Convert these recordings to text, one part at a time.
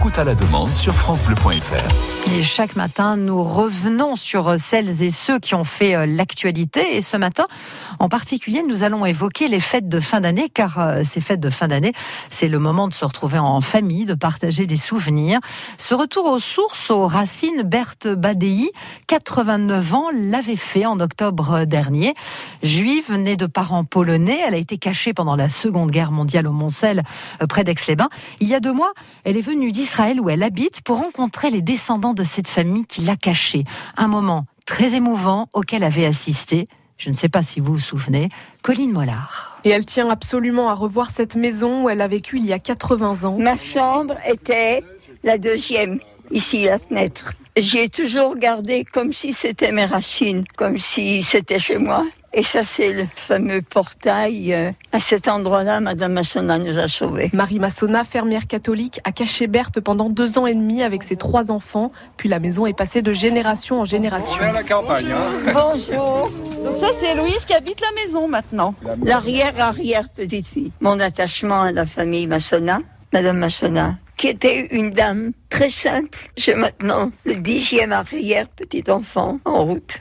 écoute à la demande sur francebleu.fr. Et chaque matin, nous revenons sur celles et ceux qui ont fait euh, l'actualité. Et ce matin, en particulier, nous allons évoquer les fêtes de fin d'année, car euh, ces fêtes de fin d'année, c'est le moment de se retrouver en famille, de partager des souvenirs. Ce retour aux sources, aux racines, Berthe Badei, 89 ans, l'avait fait en octobre dernier. Juive, née de parents polonais, elle a été cachée pendant la Seconde Guerre mondiale au Montcel, euh, près d'Aix-les-Bains. Il y a deux mois, elle est venue d'Israël où elle habite pour rencontrer les descendants de cette famille qui l'a cachée. Un moment très émouvant auquel avait assisté, je ne sais pas si vous vous souvenez, Colline Mollard. Et elle tient absolument à revoir cette maison où elle a vécu il y a 80 ans. Ma chambre était la deuxième, ici la fenêtre. J'y ai toujours gardé comme si c'était mes racines, comme si c'était chez moi. Et ça, c'est le fameux portail. Euh, à cet endroit-là, Madame Massona nous a sauvés. Marie Massona, fermière catholique, a caché Berthe pendant deux ans et demi avec ses trois enfants. Puis la maison est passée de génération en génération. On est à la campagne. Hein. Bonjour. Donc ça, c'est Louise qui habite la maison maintenant. L'arrière-arrière petite fille. Mon attachement à la famille Massona, Madame Massona, qui était une dame très simple. J'ai maintenant le dixième arrière petit enfant en route.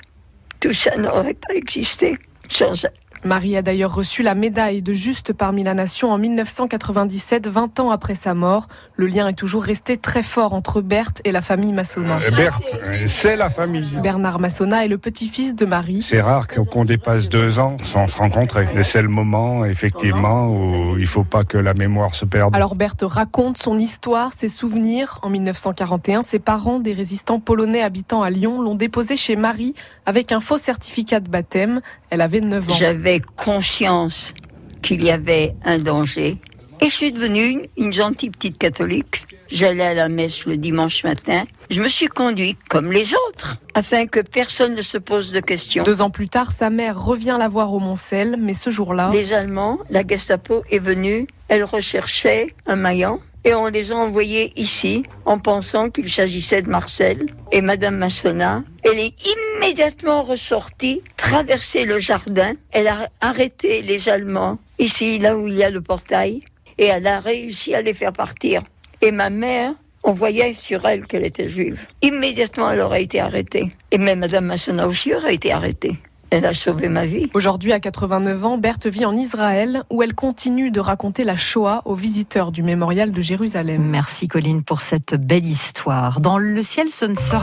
Tout ça n'aurait pas existé sans elle. Marie a d'ailleurs reçu la médaille de Juste parmi la Nation en 1997, 20 ans après sa mort. Le lien est toujours resté très fort entre Berthe et la famille Massona. Euh, Berthe, euh, c'est la famille. Bernard Massona est le petit-fils de Marie. C'est rare qu'on dépasse deux ans sans se rencontrer. Mais c'est le moment, effectivement, où il faut pas que la mémoire se perde. Alors Berthe raconte son histoire, ses souvenirs. En 1941, ses parents, des résistants polonais habitant à Lyon, l'ont déposée chez Marie avec un faux certificat de baptême. Elle avait 9 ans. J'avais conscience qu'il y avait un danger. Et je suis devenue une, une gentille petite catholique. J'allais à la messe le dimanche matin. Je me suis conduite comme les autres, afin que personne ne se pose de questions. Deux ans plus tard, sa mère revient la voir au Montcel, mais ce jour-là, Les Allemands, la Gestapo est venue, elle recherchait un maillant et on les a envoyés ici en pensant qu'il s'agissait de Marcel. Et Madame Massona, elle est immédiatement ressortie, traversé le jardin, elle a arrêté les Allemands ici, là où il y a le portail, et elle a réussi à les faire partir. Et ma mère, on voyait sur elle qu'elle était juive. Immédiatement, elle aurait été arrêtée. Et même Madame Massona aussi aurait été arrêtée. Elle a sauvé ma vie. Aujourd'hui, à 89 ans, Berthe vit en Israël, où elle continue de raconter la Shoah aux visiteurs du mémorial de Jérusalem. Merci Colline pour cette belle histoire. Dans le ciel, ce ne sera